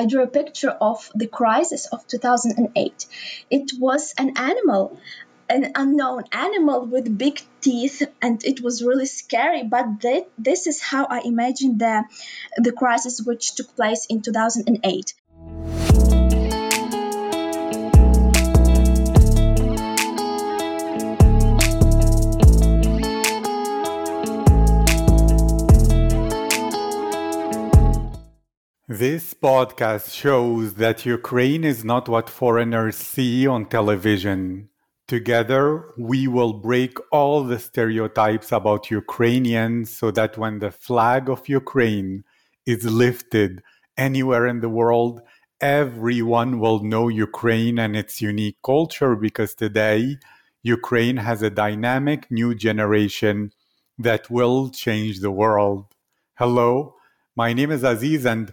I drew a picture of the crisis of 2008. It was an animal, an unknown animal with big teeth, and it was really scary. But th- this is how I imagined the, the crisis which took place in 2008. This podcast shows that Ukraine is not what foreigners see on television. Together, we will break all the stereotypes about Ukrainians so that when the flag of Ukraine is lifted anywhere in the world, everyone will know Ukraine and its unique culture because today, Ukraine has a dynamic new generation that will change the world. Hello, my name is Aziz and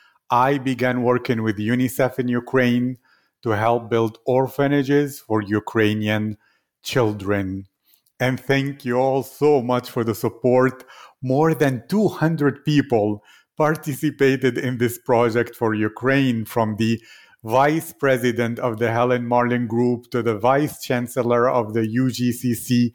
I began working with UNICEF in Ukraine to help build orphanages for Ukrainian children. And thank you all so much for the support. More than 200 people participated in this project for Ukraine, from the vice president of the Helen Marlin Group to the vice chancellor of the UGCC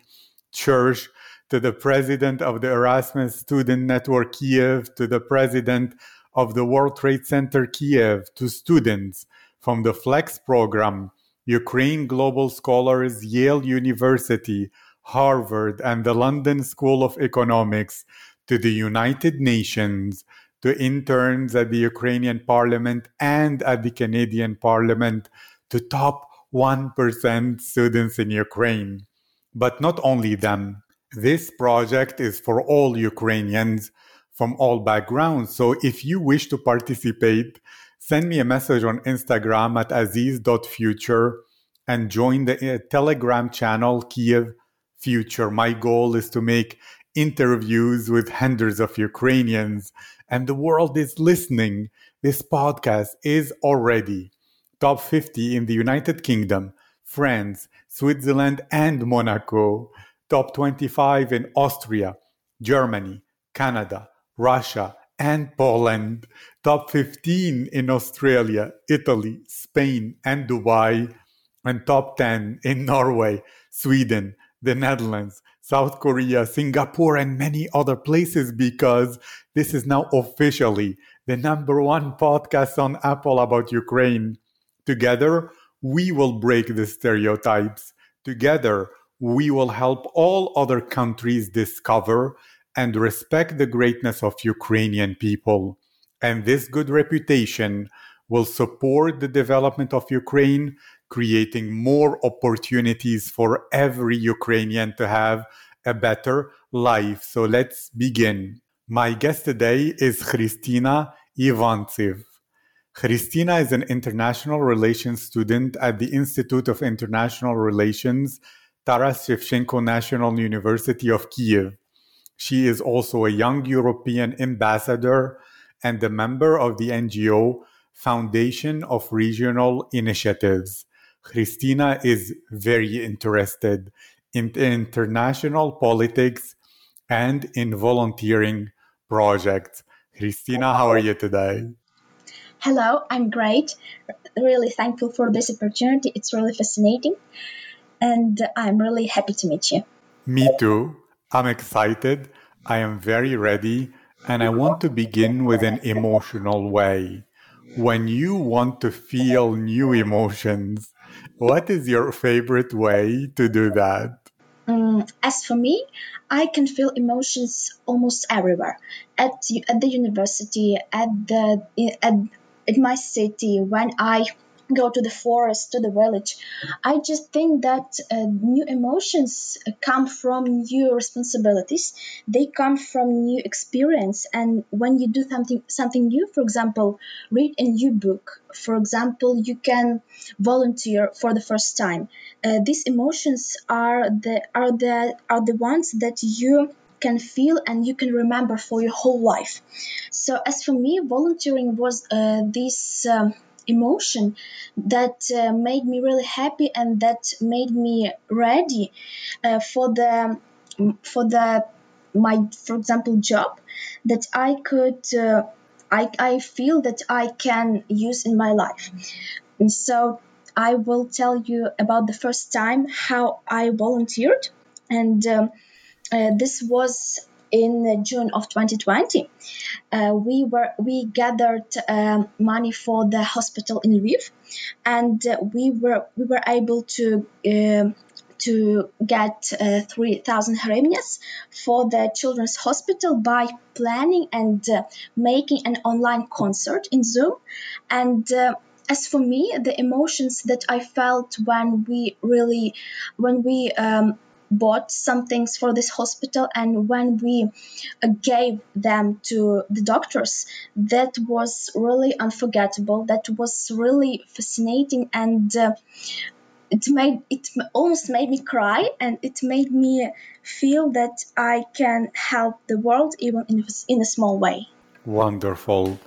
Church to the president of the Erasmus Student Network Kiev to the president of the World Trade Center Kiev to students from the FLEX program, Ukraine Global Scholars, Yale University, Harvard, and the London School of Economics to the United Nations, to interns at the Ukrainian Parliament and at the Canadian Parliament, to top 1% students in Ukraine. But not only them. This project is for all Ukrainians from all backgrounds. So if you wish to participate, send me a message on Instagram at aziz.future and join the uh, Telegram channel Kiev Future. My goal is to make interviews with hundreds of Ukrainians, and the world is listening. This podcast is already top 50 in the United Kingdom, France, Switzerland, and Monaco, top 25 in Austria, Germany, Canada, Russia, and Poland, top 15 in Australia, Italy, Spain, and Dubai, and top 10 in Norway, Sweden, the Netherlands, South Korea, Singapore, and many other places because this is now officially the number one podcast on Apple about Ukraine. Together, we will break the stereotypes. Together, we will help all other countries discover and respect the greatness of Ukrainian people. And this good reputation will support the development of Ukraine, creating more opportunities for every Ukrainian to have a better life. So let's begin. My guest today is Christina Ivantsev. Christina is an international relations student at the Institute of International Relations, Taras Shevchenko National University of Kiev. She is also a young European ambassador and a member of the NGO Foundation of Regional Initiatives. Christina is very interested in international politics and in volunteering projects. Christina, how are you today? Hello, I'm great. Really thankful for this opportunity. It's really fascinating. And I'm really happy to meet you. Me too. I'm excited. I am very ready. And I want to begin with an emotional way. When you want to feel new emotions, what is your favorite way to do that? Um, as for me, I can feel emotions almost everywhere at at the university, at the at, at my city, when I go to the forest to the village. I just think that uh, new emotions come from new responsibilities. They come from new experience. And when you do something something new for example read a new book for example you can volunteer for the first time. Uh, these emotions are the are the are the ones that you can feel and you can remember for your whole life. So as for me volunteering was uh, this um, emotion that uh, made me really happy and that made me ready uh, for the for the my for example job that I could uh, I, I feel that I can use in my life. And so I will tell you about the first time how I volunteered. And um, uh, this was in June of 2020 uh, we were we gathered um, money for the hospital in Lviv, and uh, we were we were able to. Um, to get uh, 3,000 hryvnias for the children's hospital by planning and uh, making an online concert in Zoom. And uh, as for me, the emotions that I felt when we really, when we um, bought some things for this hospital and when we uh, gave them to the doctors that was really unforgettable. That was really fascinating and uh, it made it almost made me cry and it made me feel that i can help the world even in, in a small way. Wonderful.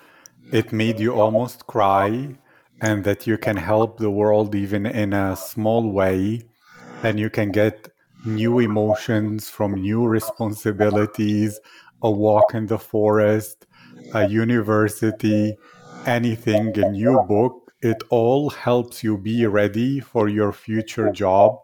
It made you almost cry and that you can help the world even in a small way and you can get new emotions from new responsibilities, a walk in the forest, a university, anything, a new book. It all helps you be ready for your future job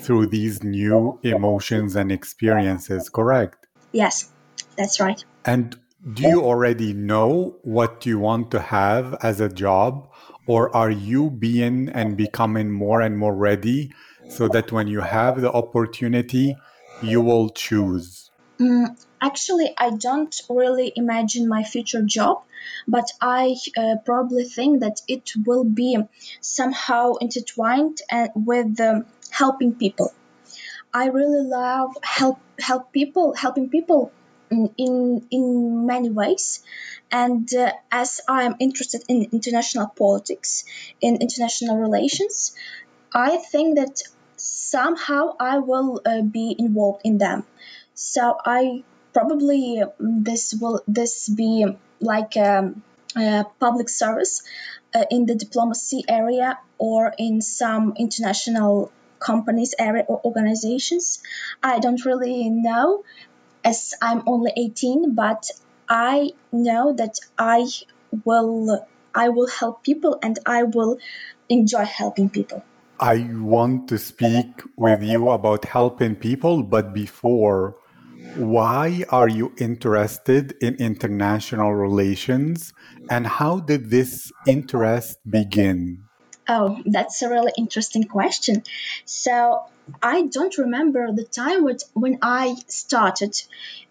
through these new emotions and experiences, correct? Yes, that's right. And do you already know what you want to have as a job? Or are you being and becoming more and more ready so that when you have the opportunity, you will choose? Mm, actually, I don't really imagine my future job, but I uh, probably think that it will be somehow intertwined uh, with um, helping people. I really love help help people helping people in in many ways and uh, as i'm interested in international politics in international relations i think that somehow I will uh, be involved in them. So I probably this will this be like a, a public service uh, in the diplomacy area or in some international companies area or organizations. I don't really know as I'm only 18, but I know that I will I will help people and I will enjoy helping people. I want to speak with you about helping people, but before, why are you interested in international relations and how did this interest begin? Oh, that's a really interesting question. So, I don't remember the time when I started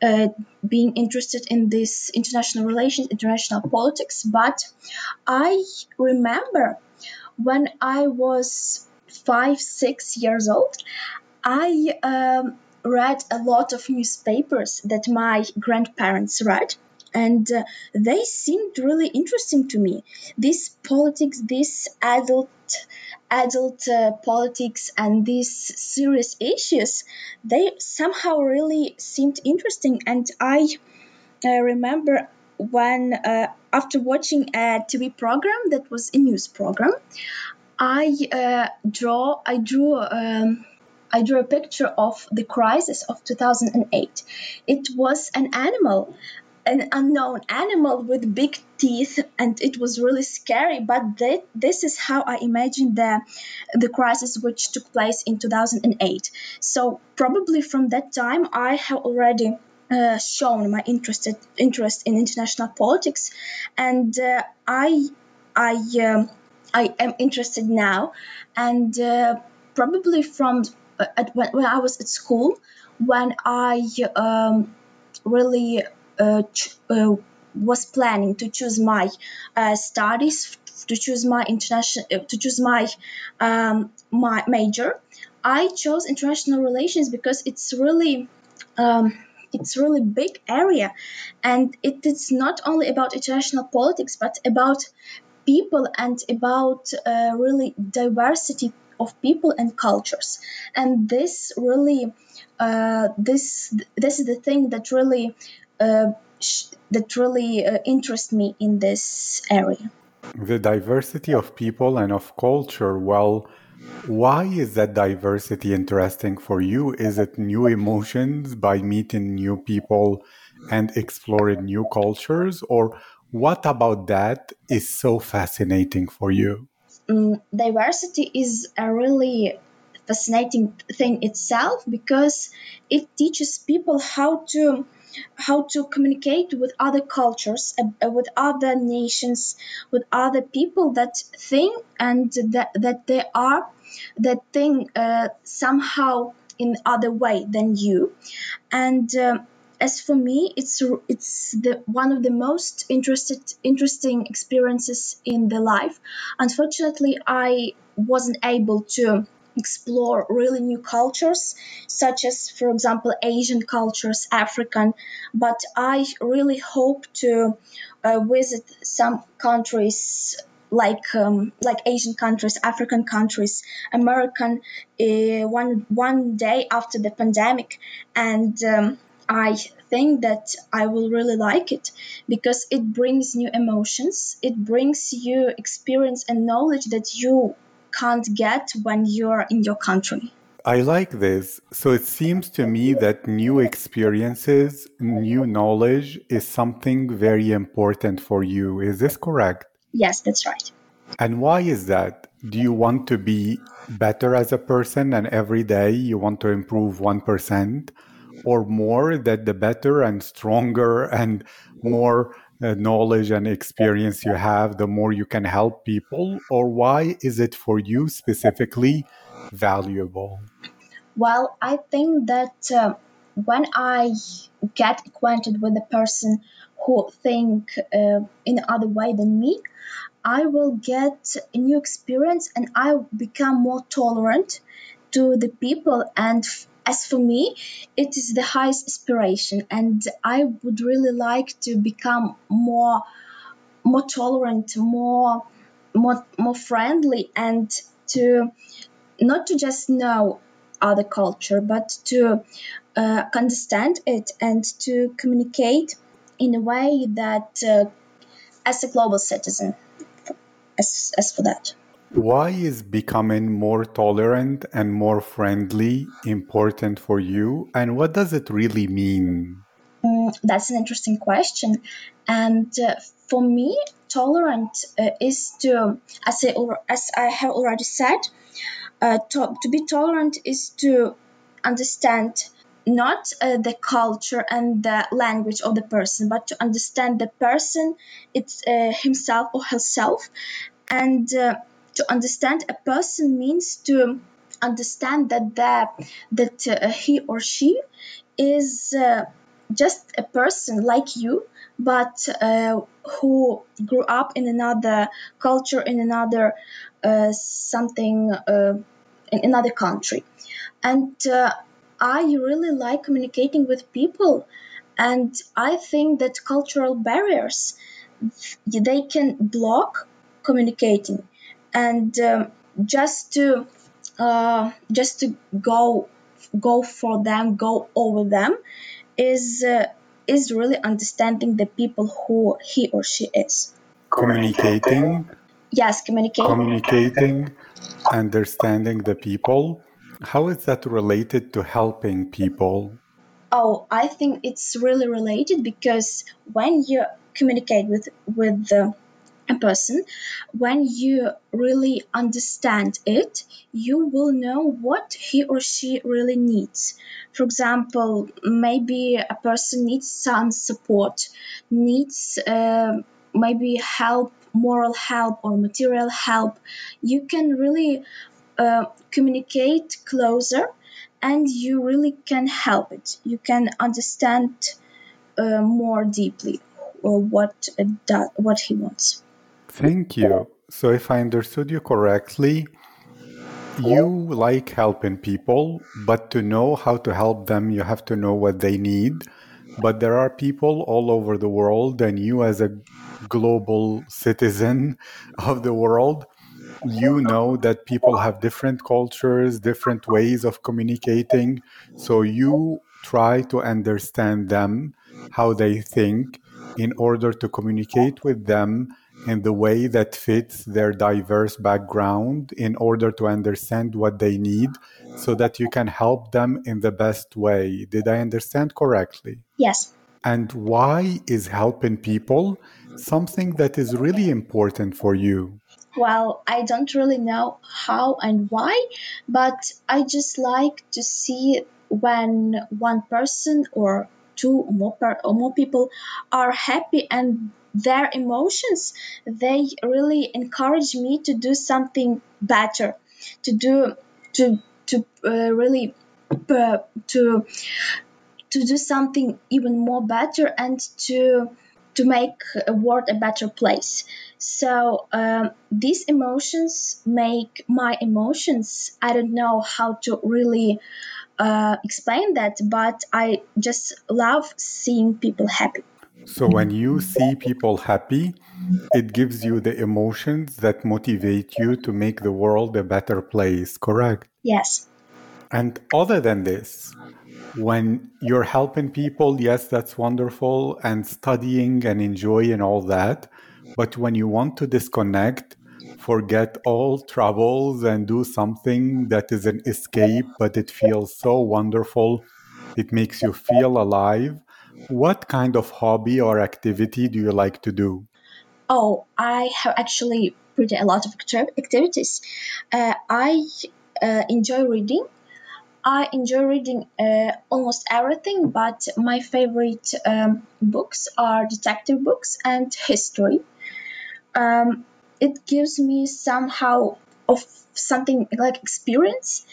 uh, being interested in this international relations, international politics, but I remember when I was five, six years old, I um, read a lot of newspapers that my grandparents read. And uh, they seemed really interesting to me. This politics, this adult, adult uh, politics, and these serious issues, they somehow really seemed interesting. And I uh, remember when, uh, after watching a TV program that was a news program, I uh, draw. I drew. Um, I drew a picture of the crisis of 2008. It was an animal, an unknown animal with big teeth, and it was really scary. But this is how I imagined the the crisis which took place in 2008. So probably from that time, I have already uh, shown my interest interest in international politics, and uh, I I. Um, I am interested now, and uh, probably from uh, at, when, when I was at school, when I um, really uh, ch- uh, was planning to choose my uh, studies to choose my international to choose my um, my major, I chose international relations because it's really um, it's really big area, and it is not only about international politics but about people and about uh, really diversity of people and cultures. And this really uh, this this is the thing that really uh, that really uh, interests me in this area. The diversity of people and of culture well why is that diversity interesting for you? Is it new emotions by meeting new people and exploring new cultures? Or what about that is so fascinating for you? Um, diversity is a really fascinating thing itself because it teaches people how to how to communicate with other cultures, uh, with other nations, with other people that think and that, that they are that think uh, somehow in other way than you and um, as for me, it's it's the one of the most interested interesting experiences in the life. Unfortunately, I wasn't able to explore really new cultures, such as, for example, Asian cultures, African. But I really hope to uh, visit some countries like um, like Asian countries, African countries, American uh, one one day after the pandemic, and um, I think that I will really like it because it brings new emotions, it brings you experience and knowledge that you can't get when you're in your country. I like this. So it seems to me that new experiences, new knowledge is something very important for you. Is this correct? Yes, that's right. And why is that? Do you want to be better as a person and every day you want to improve 1%? Or more that the better and stronger and more uh, knowledge and experience you have the more you can help people or why is it for you specifically valuable? Well i think that uh, when i get acquainted with a person who think uh, in other way than me i will get a new experience and i become more tolerant to the people and as for me, it is the highest aspiration, and I would really like to become more, more tolerant, more, more, more friendly, and to not to just know other culture, but to uh, understand it and to communicate in a way that, uh, as a global citizen, as, as for that. Why is becoming more tolerant and more friendly important for you? And what does it really mean? Mm, that's an interesting question. And uh, for me, tolerant uh, is to, as I, as I have already said, uh, to, to be tolerant is to understand not uh, the culture and the language of the person, but to understand the person, it's uh, himself or herself, and uh, to understand a person means to understand that the, that uh, he or she is uh, just a person like you but uh, who grew up in another culture in another uh, something uh, in another country. And uh, i really like communicating with people and i think that cultural barriers they can block communicating and um, just to uh, just to go go for them, go over them, is uh, is really understanding the people who he or she is. Communicating. Yes, communicating. Communicating, understanding the people. How is that related to helping people? Oh, I think it's really related because when you communicate with with the a person, when you really understand it, you will know what he or she really needs. For example, maybe a person needs some support, needs uh, maybe help, moral help, or material help. You can really uh, communicate closer and you really can help it. You can understand uh, more deeply uh, what what he wants. Thank you. So, if I understood you correctly, you like helping people, but to know how to help them, you have to know what they need. But there are people all over the world, and you, as a global citizen of the world, you know that people have different cultures, different ways of communicating. So you try to understand them, how they think, in order to communicate with them in the way that fits their diverse background in order to understand what they need so that you can help them in the best way. Did I understand correctly? Yes. And why is helping people something that is really important for you? Well, I don't really know how and why, but I just like to see when one person or two or more, per, or more people are happy and their emotions they really encourage me to do something better to do to to uh, really uh, to to do something even more better and to to make a world a better place. So um, these emotions make my emotions. I don't know how to really uh, explain that but i just love seeing people happy so when you see people happy, it gives you the emotions that motivate you to make the world a better place, correct? Yes. And other than this, when you're helping people, yes, that's wonderful, and studying and enjoying all that. But when you want to disconnect, forget all troubles and do something that is an escape, but it feels so wonderful, it makes you feel alive what kind of hobby or activity do you like to do? Oh, I have actually pretty a lot of activities. Uh, I uh, enjoy reading. I enjoy reading uh, almost everything, but my favorite um, books are detective books and history. Um, it gives me somehow of something like experience,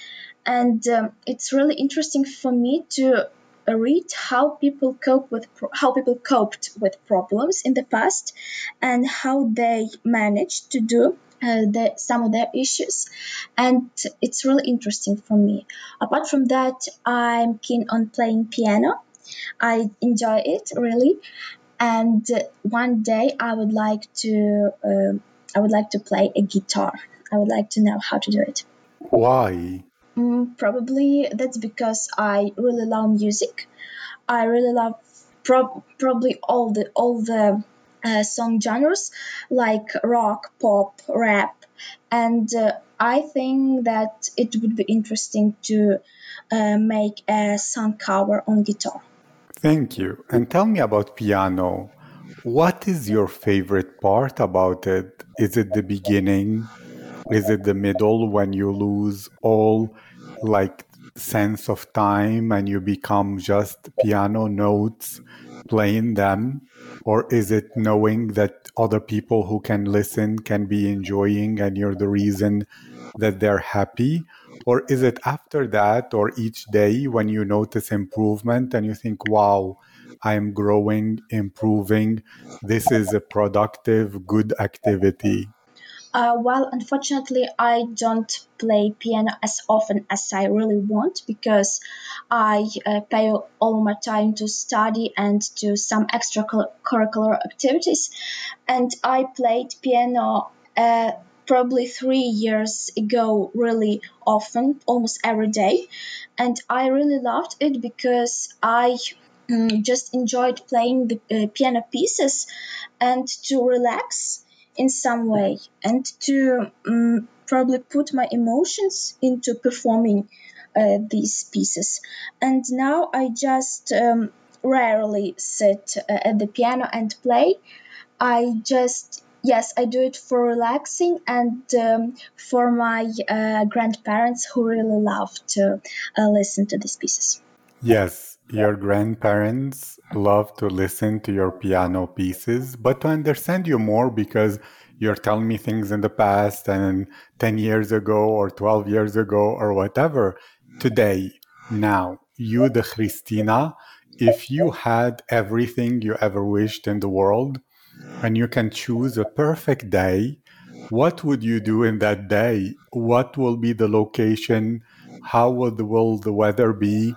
and um, it's really interesting for me to read how people cope with how people coped with problems in the past and how they managed to do uh, the, some of their issues. And it's really interesting for me. Apart from that i'm keen on playing piano. I enjoy it really. And one day i would like to uh, i would like to play a guitar. I would like to know how to do it. Why Mm, probably that's because I really love music. I really love pro- probably all the all the uh, song genres like rock, pop, rap, and uh, I think that it would be interesting to uh, make a song cover on guitar. Thank you. And tell me about piano. What is your favorite part about it? Is it the beginning? Is it the middle when you lose all like sense of time and you become just piano notes playing them? Or is it knowing that other people who can listen can be enjoying and you're the reason that they're happy? Or is it after that or each day when you notice improvement and you think wow i am growing improving. This is a productive good activity uh, well, unfortunately, I don't play piano as often as I really want because I uh, pay all my time to study and to some extracurricular activities. And I played piano uh, probably three years ago really often, almost every day. And I really loved it because I um, just enjoyed playing the uh, piano pieces and to relax in some way and to um, probably put my emotions into performing uh, these pieces. And now I just um, rarely sit uh, at the piano and play. I just yes, I do it for relaxing and um, for my uh, grandparents who really love to uh, listen to these pieces. Yes, your grandparents love to listen to your piano pieces, but to understand you more because you're telling me things in the past and 10 years ago or 12 years ago or whatever. Today, now, you, the Christina, if you had everything you ever wished in the world and you can choose a perfect day what would you do in that day? What will be the location? How will the, will the weather be?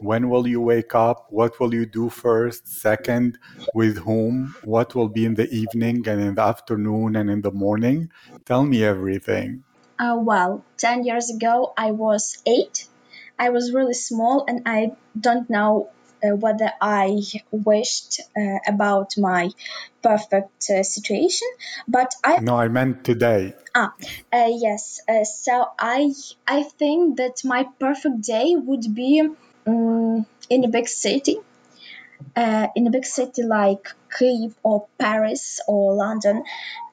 When will you wake up? What will you do first? Second, with whom? What will be in the evening and in the afternoon and in the morning? Tell me everything. Uh, well, 10 years ago, I was eight. I was really small and I don't know uh, whether I wished uh, about my perfect uh, situation, but I. No, I meant today. Ah, uh, yes. Uh, so I I think that my perfect day would be um, in a big city, uh, in a big city like Kyiv or Paris or London,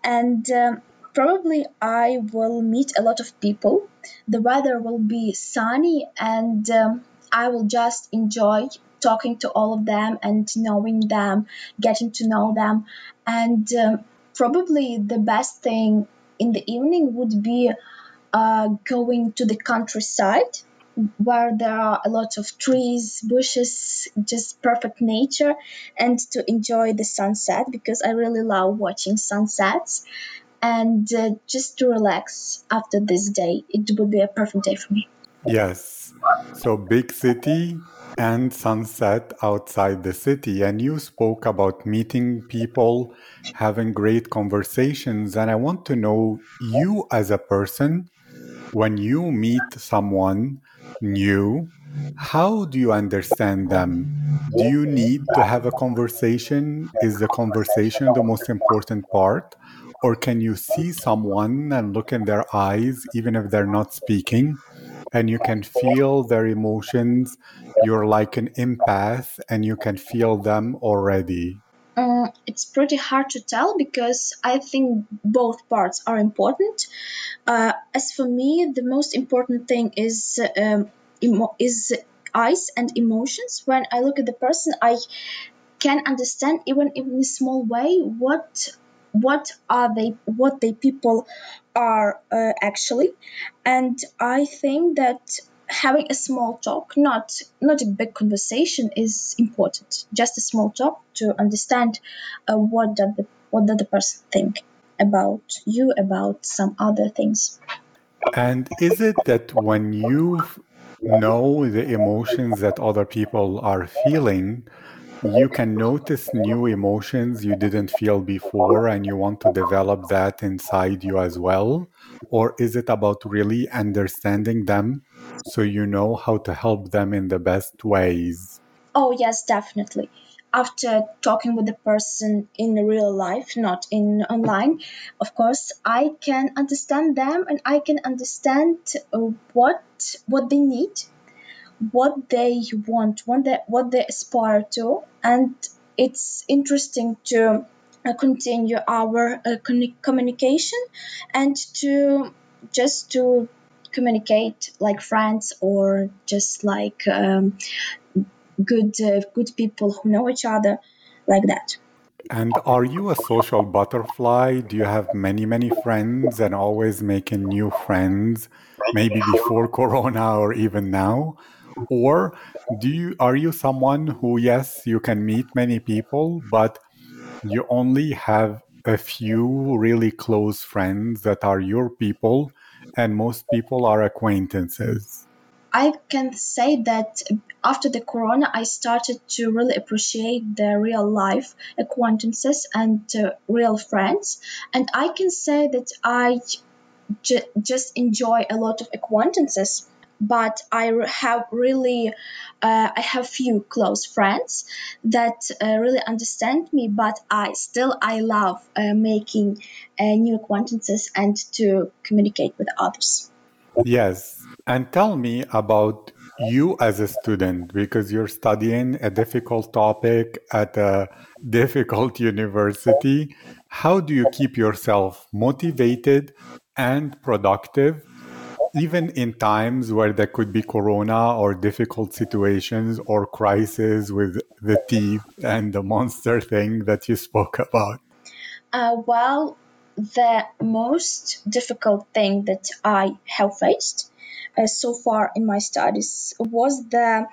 and um, probably I will meet a lot of people. The weather will be sunny, and um, I will just enjoy talking to all of them and knowing them, getting to know them, and um, probably the best thing in the evening would be uh, going to the countryside where there are a lot of trees, bushes, just perfect nature, and to enjoy the sunset because I really love watching sunsets. And uh, just to relax after this day, it would be a perfect day for me. Yes. So, big city and sunset outside the city. And you spoke about meeting people, having great conversations. And I want to know you as a person, when you meet someone, new, how do you understand them? Do you need to have a conversation? Is the conversation the most important part? Or can you see someone and look in their eyes, even if they're not speaking, and you can feel their emotions? You're like an empath and you can feel them already. Um, it's pretty hard to tell because I think both parts are important. Uh, as for me, the most important thing is um, emo- is eyes and emotions. When I look at the person, I can understand even in a small way what what are they what they people are uh, actually and i think that having a small talk, not not a big conversation, is important. Just a small talk to understand uh, what does the what does the person think about you, about some other things. And is it that when you know the emotions that other people are feeling, you can notice new emotions you didn't feel before and you want to develop that inside you as well? Or is it about really understanding them so you know how to help them in the best ways? Oh, yes, definitely. After talking with the person in real life, not in online, of course, I can understand them and I can understand uh, what what they need, what they want, what they what they aspire to, and it's interesting to uh, continue our uh, communication and to just to communicate like friends or just like um, good uh, good people who know each other like that. And are you a social butterfly? Do you have many many friends and always making new friends maybe before corona or even now? Or do you are you someone who yes you can meet many people but you only have a few really close friends that are your people and most people are acquaintances. I can say that after the corona, I started to really appreciate the real life acquaintances and uh, real friends. And I can say that I just enjoy a lot of acquaintances but I have really uh, I have few close friends that uh, really understand me. But I still I love uh, making uh, new acquaintances and to communicate with others. Yes, and tell me about you as a student because you're studying a difficult topic at a difficult university. How do you keep yourself motivated and productive even in times where there could be corona or difficult situations or crisis with the teeth and the monster thing that you spoke about? Uh, well, the most difficult thing that I have faced uh, so far in my studies was the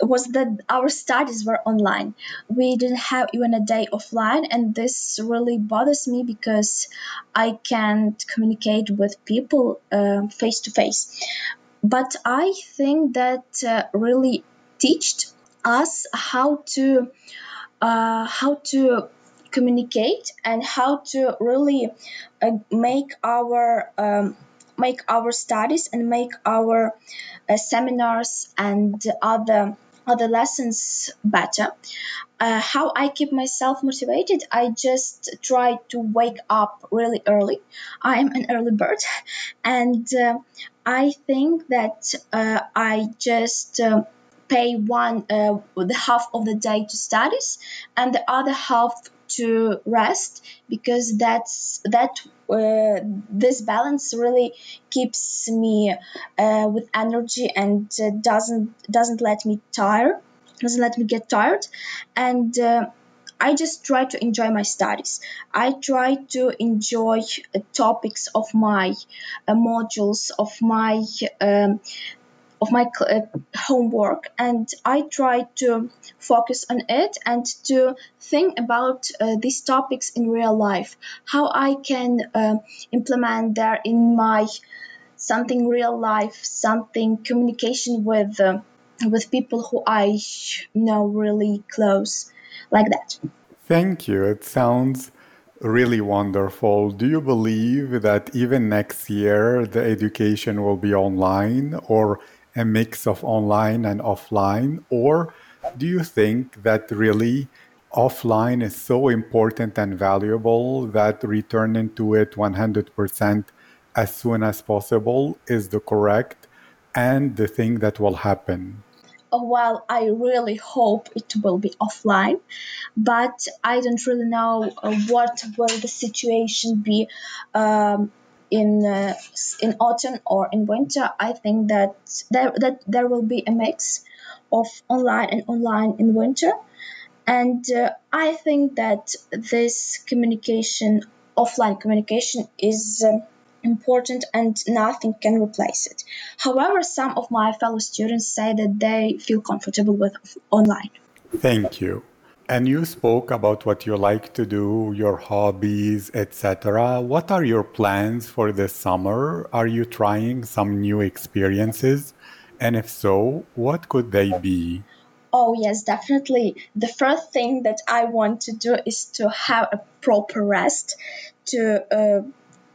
was that our studies were online. We didn't have even a day offline, and this really bothers me because I can't communicate with people face to face. But I think that uh, really taught us how to uh, how to communicate and how to really uh, make our um, make our studies and make our uh, seminars and other other lessons better. Uh, how I keep myself motivated, I just try to wake up really early. I am an early bird, and uh, I think that uh, I just uh, pay one uh, the half of the day to studies and the other half to rest because that's that uh, this balance really keeps me uh, with energy and uh, doesn't doesn't let me tire doesn't let me get tired and uh, I just try to enjoy my studies. I try to enjoy uh, topics of my uh, modules, of my um, of my uh, homework and I try to focus on it and to think about uh, these topics in real life, how I can uh, implement there in my something real life, something communication with uh, with people who I know really close, like that. Thank you. It sounds really wonderful. Do you believe that even next year the education will be online or a mix of online and offline? Or do you think that really offline is so important and valuable that returning to it 100% as soon as possible is the correct and the thing that will happen? well, I really hope it will be offline, but I don't really know uh, what will the situation be um, in uh, in autumn or in winter, I think that there that there will be a mix of online and online in winter, and uh, I think that this communication, offline communication, is. Um, important and nothing can replace it. However, some of my fellow students say that they feel comfortable with online. Thank you. And you spoke about what you like to do, your hobbies, etc. What are your plans for this summer? Are you trying some new experiences? And if so, what could they be? Oh, yes, definitely. The first thing that I want to do is to have a proper rest, to uh,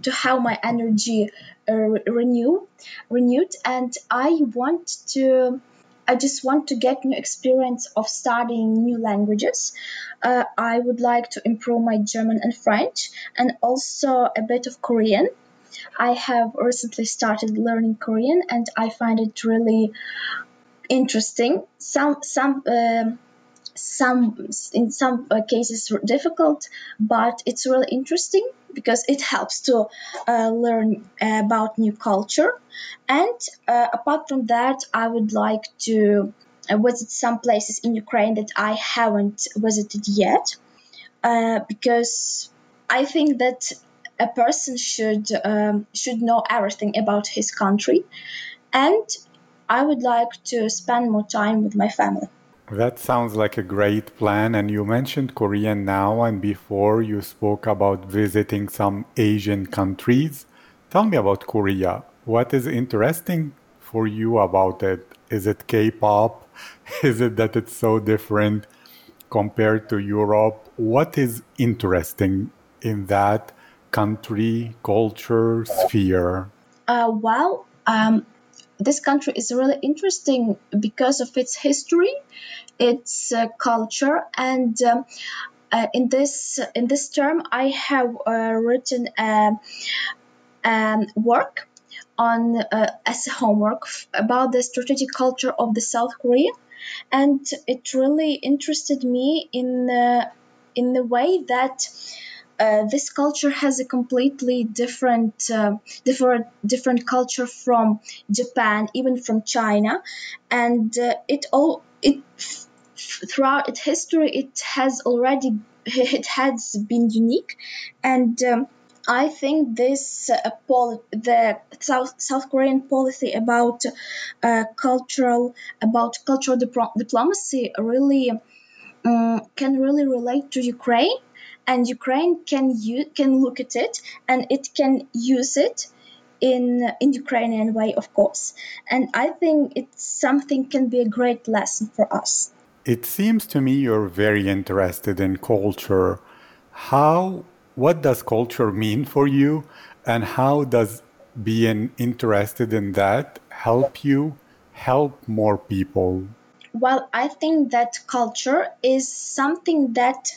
to have my energy uh, renew, renewed, and I want to I just want to get new experience of studying new languages. Uh, I would like to improve my German and French, and also a bit of Korean. I have recently started learning Korean, and I find it really interesting. Some some. Um, some in some uh, cases difficult but it's really interesting because it helps to uh, learn about new culture. And uh, apart from that i would like to uh, visit some places in ukraine that i haven't visited yet uh, because i think that a person should um, should know everything about his country. And i would like to spend more time with my family that sounds like a great plan. And you mentioned Korean now, and before you spoke about visiting some Asian countries. Tell me about Korea. What is interesting for you about it? Is it K pop? Is it that it's so different compared to Europe? What is interesting in that country, culture, sphere? Uh, well, um, this country is really interesting because of its history, its uh, culture, and um, uh, in this in this term, I have uh, written a, um, work on uh, as homework about the strategic culture of the South Korea, and it really interested me in in the way that uh, this culture has a completely different, uh, different, different culture from Japan, even from China, and uh, it all it throughout its history it has already it has been unique, and um, I think this uh, the South South Korean policy about uh, cultural about cultural diplo- diplomacy really um, can really relate to Ukraine, and Ukraine can u- can look at it and it can use it in in Ukrainian way, of course. And I think it's something can be a great lesson for us. It seems to me you're very interested in culture. How what does culture mean for you and how does being interested in that help you help more people well i think that culture is something that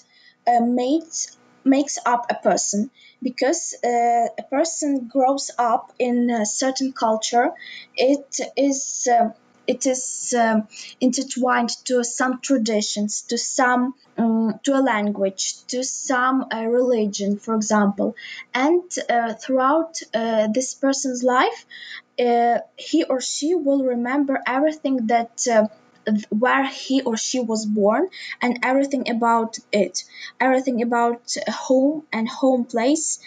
uh, makes up a person because uh, a person grows up in a certain culture it is uh, it is um, intertwined to some traditions, to some um, to a language, to some uh, religion, for example, and uh, throughout uh, this person's life, uh, he or she will remember everything that. Where he or she was born and everything about it everything about home and home place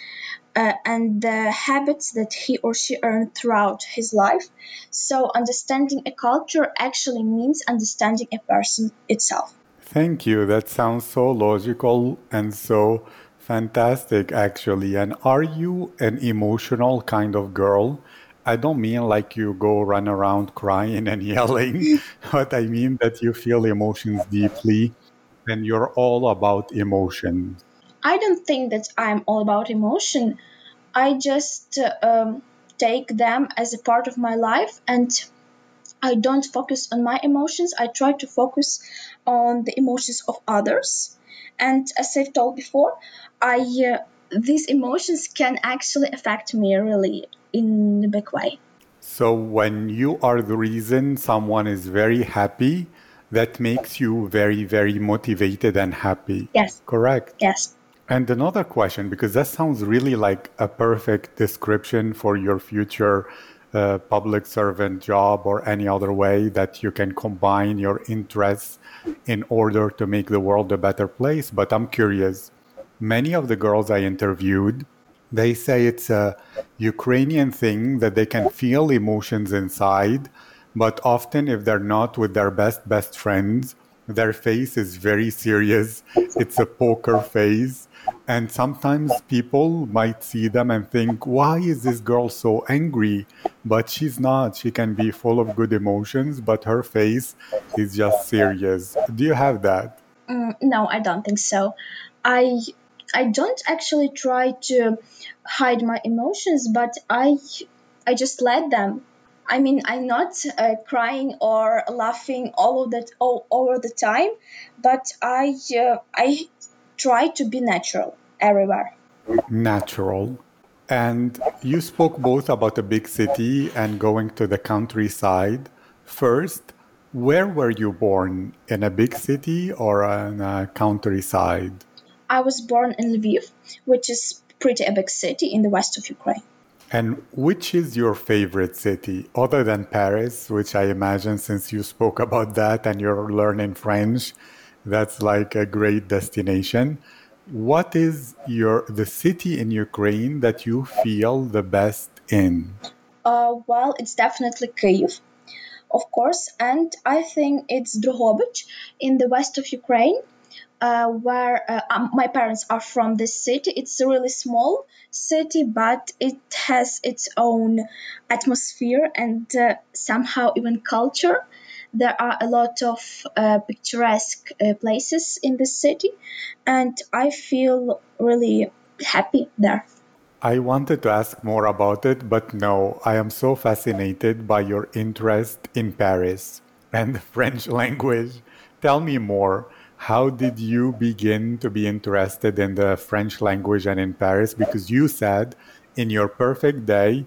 uh, and the habits that he or she earned throughout his life. So, understanding a culture actually means understanding a person itself. Thank you. That sounds so logical and so fantastic, actually. And are you an emotional kind of girl? I don't mean like you go run around crying and yelling, but I mean that you feel emotions deeply and you're all about emotion. I don't think that I'm all about emotion. I just um, take them as a part of my life and I don't focus on my emotions. I try to focus on the emotions of others. And as I've told before, I uh, these emotions can actually affect me really in a big way. So when you are the reason someone is very happy, that makes you very, very motivated and happy. Yes. Correct. Yes. And another question, because that sounds really like a perfect description for your future uh, public servant job or any other way that you can combine your interests in order to make the world a better place. But I'm curious, many of the girls I interviewed, they say it's a Ukrainian thing that they can feel emotions inside, but often if they're not with their best, best friends, their face is very serious. It's a poker face and sometimes people might see them and think, why is this girl so angry? But she's not. She can be full of good emotions, but her face is just serious. Do you have that? Mm, no, I don't think so. I I don't actually try to hide my emotions, but I I just let them. I mean, I'm not uh, crying or laughing all of that all over the time, but I uh, I try to be natural everywhere. Natural. And you spoke both about a big city and going to the countryside. First, where were you born? In a big city or in a countryside? I was born in Lviv, which is pretty a big city in the west of Ukraine. And which is your favorite city, other than Paris, which I imagine since you spoke about that and you're learning French, that's like a great destination. What is your the city in Ukraine that you feel the best in? Uh, well, it's definitely Kyiv, of course, and I think it's Drohobych in the west of Ukraine. Uh, where uh, um, my parents are from this city. It's a really small city, but it has its own atmosphere and uh, somehow even culture there are a lot of uh, picturesque uh, places in the city, and I feel really happy there. I wanted to ask more about it, but no, I am so fascinated by your interest in Paris and the French language. Tell me more. How did you begin to be interested in the French language and in Paris? Because you said in your perfect day,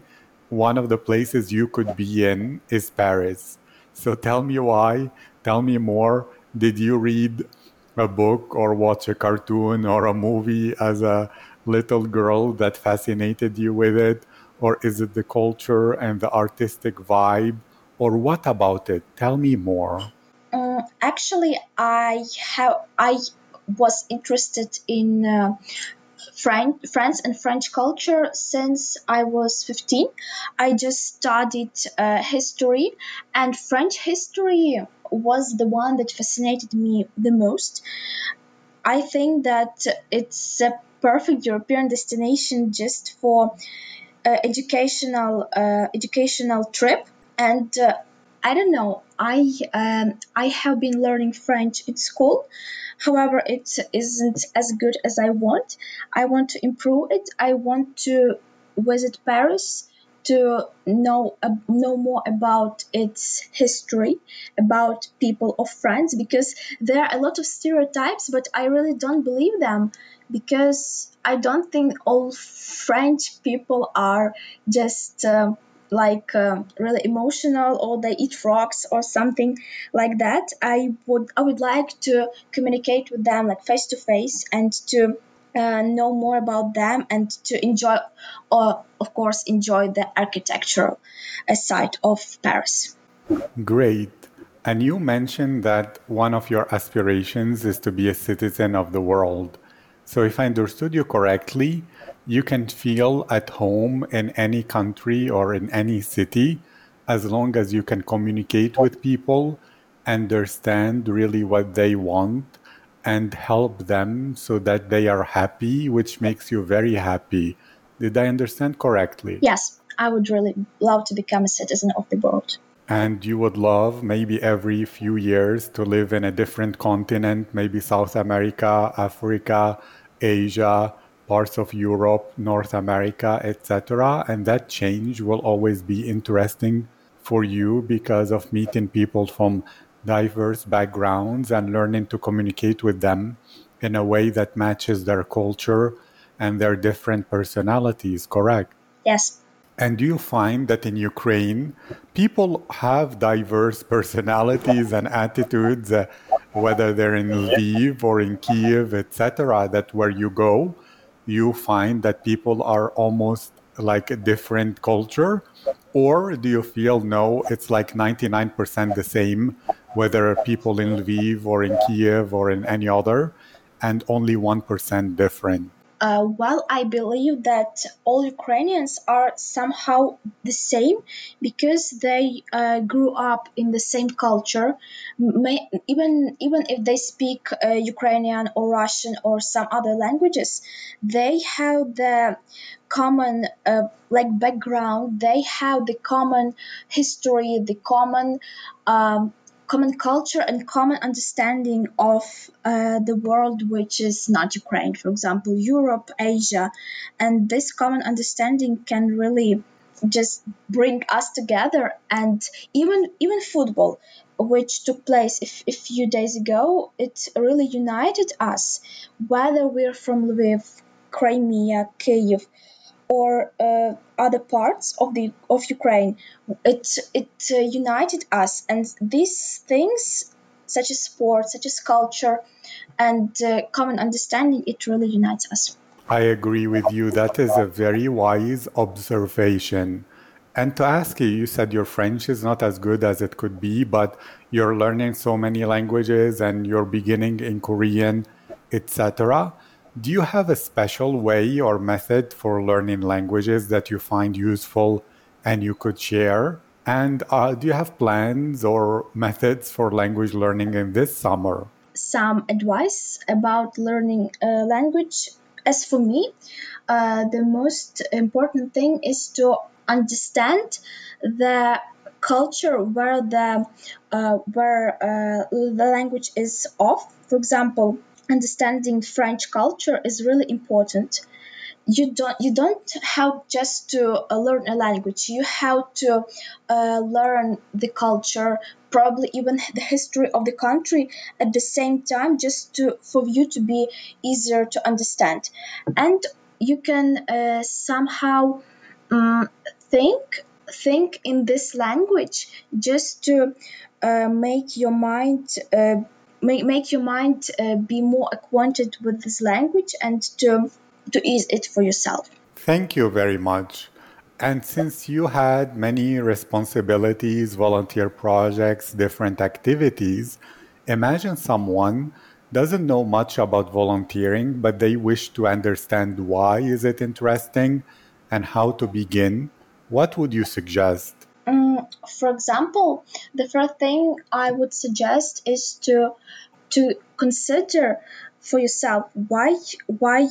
one of the places you could be in is Paris. So tell me why. Tell me more. Did you read a book or watch a cartoon or a movie as a little girl that fascinated you with it? Or is it the culture and the artistic vibe? Or what about it? Tell me more. Um, actually, I have I was interested in uh, France and French culture since I was 15. I just studied uh, history, and French history was the one that fascinated me the most. I think that it's a perfect European destination just for uh, educational uh, educational trip and uh, I don't know. I um, I have been learning French in school. However, it isn't as good as I want. I want to improve it. I want to visit Paris to know uh, know more about its history, about people of France, because there are a lot of stereotypes, but I really don't believe them because I don't think all French people are just. Uh, like um, really emotional or they eat frogs or something like that i would i would like to communicate with them like face to face and to uh, know more about them and to enjoy or of course enjoy the architectural uh, side of paris. Great. And you mentioned that one of your aspirations is to be a citizen of the world. So if i understood you correctly you can feel at home in any country or in any city as long as you can communicate with people, understand really what they want, and help them so that they are happy, which makes you very happy. Did I understand correctly? Yes, I would really love to become a citizen of the world. And you would love maybe every few years to live in a different continent, maybe South America, Africa, Asia, parts of Europe, North America, etc. And that change will always be interesting for you because of meeting people from diverse backgrounds and learning to communicate with them in a way that matches their culture and their different personalities, correct? Yes. And do you find that in Ukraine, people have diverse personalities and attitudes, uh, whether they're in Lviv or in Kiev, etc., that where you go, you find that people are almost like a different culture? Or do you feel no, it's like 99% the same, whether people in Lviv or in Kiev or in any other, and only 1% different? Uh, well, I believe that all Ukrainians are somehow the same because they uh, grew up in the same culture. May, even even if they speak uh, Ukrainian or Russian or some other languages, they have the common uh, like background. They have the common history, the common. Um, common culture and common understanding of uh, the world which is not Ukraine, for example, Europe, Asia. And this common understanding can really just bring us together and even even football which took place a few days ago it really united us whether we're from lviv crimea kiev or uh, other parts of the of Ukraine. It it uh, united us, and these things, such as sport, such as culture, and uh, common understanding, it really unites us. I agree with you. That is a very wise observation. And to ask you, you said your French is not as good as it could be, but you're learning so many languages and you're beginning in Korean, etc. Do you have a special way or method for learning languages that you find useful and you could share? And uh, do you have plans or methods for language learning in this summer? Some advice about learning a language. As for me, uh, the most important thing is to understand the culture where the uh, where uh, the language is of. For example, understanding French culture is really important. You don't you don't have just to uh, learn a language. You have to uh, learn the culture, probably even the history of the country at the same time, just to for you to be easier to understand, and you can uh, somehow um, think think in this language just to uh, make your mind uh, make, make your mind uh, be more acquainted with this language and to, to ease it for yourself. Thank you very much. And since you had many responsibilities, volunteer projects, different activities, imagine someone doesn't know much about volunteering, but they wish to understand why is it interesting and how to begin, what would you suggest? For example, the first thing I would suggest is to to consider for yourself why why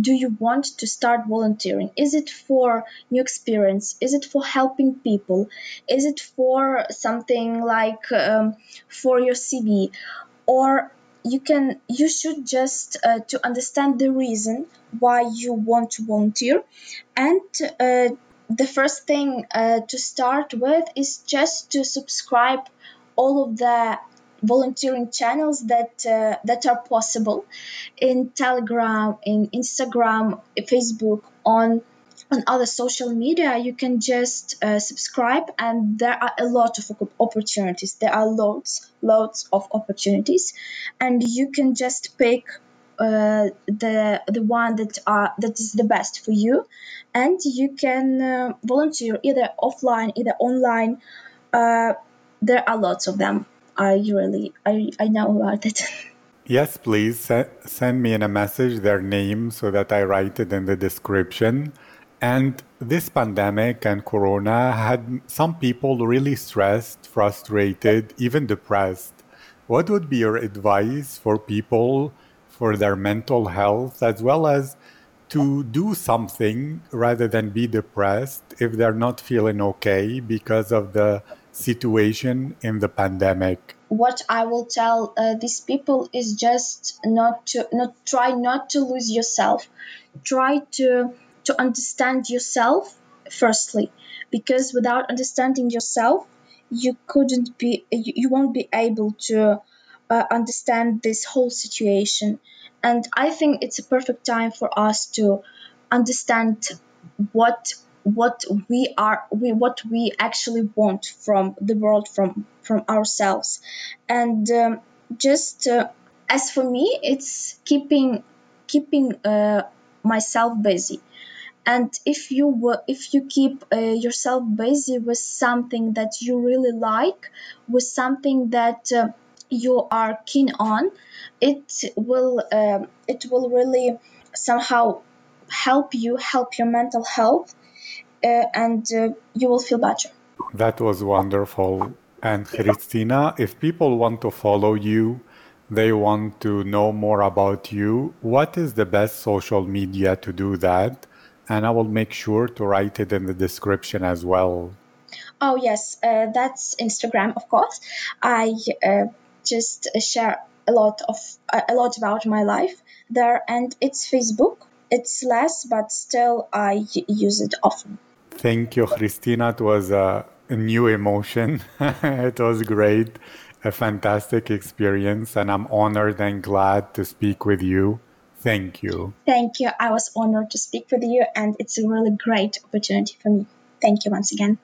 do you want to start volunteering? Is it for new experience? Is it for helping people? Is it for something like um, for your cv or you can you should just uh, to understand the reason why you want to volunteer and uh, the first thing uh, to start with is just to subscribe all of the volunteering channels that uh, that are possible in telegram in instagram facebook on on other social media. You can just uh, subscribe and there are a lot of opportunities. There are loads loads of opportunities. And you can just pick uh, the the one that are that is the best for you. And you can uh, volunteer either offline either online. Uh, there are lots of them. I really i, I know about it. Yes please send me in a message their name so that i write it in the description. And this pandemic and corona had some people really stressed frustrated even depressed. What would be your advice for people for their mental health as well as to do something rather than be depressed if they're not feeling okay because of the situation in the pandemic. What i will tell uh, these people is just not to not try not to lose yourself. Try to to understand yourself firstly because without understanding yourself you couldn't be you, you won't be able to uh, understand this whole situation. And I think it's a perfect time for us to understand what what we are we what we actually want from the world from from ourselves and um, just uh, as for me it's keeping keeping uh, myself busy and if you were, if you keep uh, yourself busy with something that you really like with something that uh, you are keen on, it will uh, it will really somehow help you help your mental health, uh, and uh, you will feel better. That was wonderful. And Christina, if people want to follow you, they want to know more about you, what is the best social media to do that? And I will make sure to write it in the description as well. Oh, yes, uh, that's Instagram, of course. I uh, just uh, share a lot of uh, a lot about my life there and it's facebook. It's less but still i use it often. Thank you christina. It was a, a new emotion. It was great. A fantastic experience and i'm honored and glad to speak with you. Thank you. Thank you. I was honored to speak with you and it's a really great opportunity for me. Thank you once again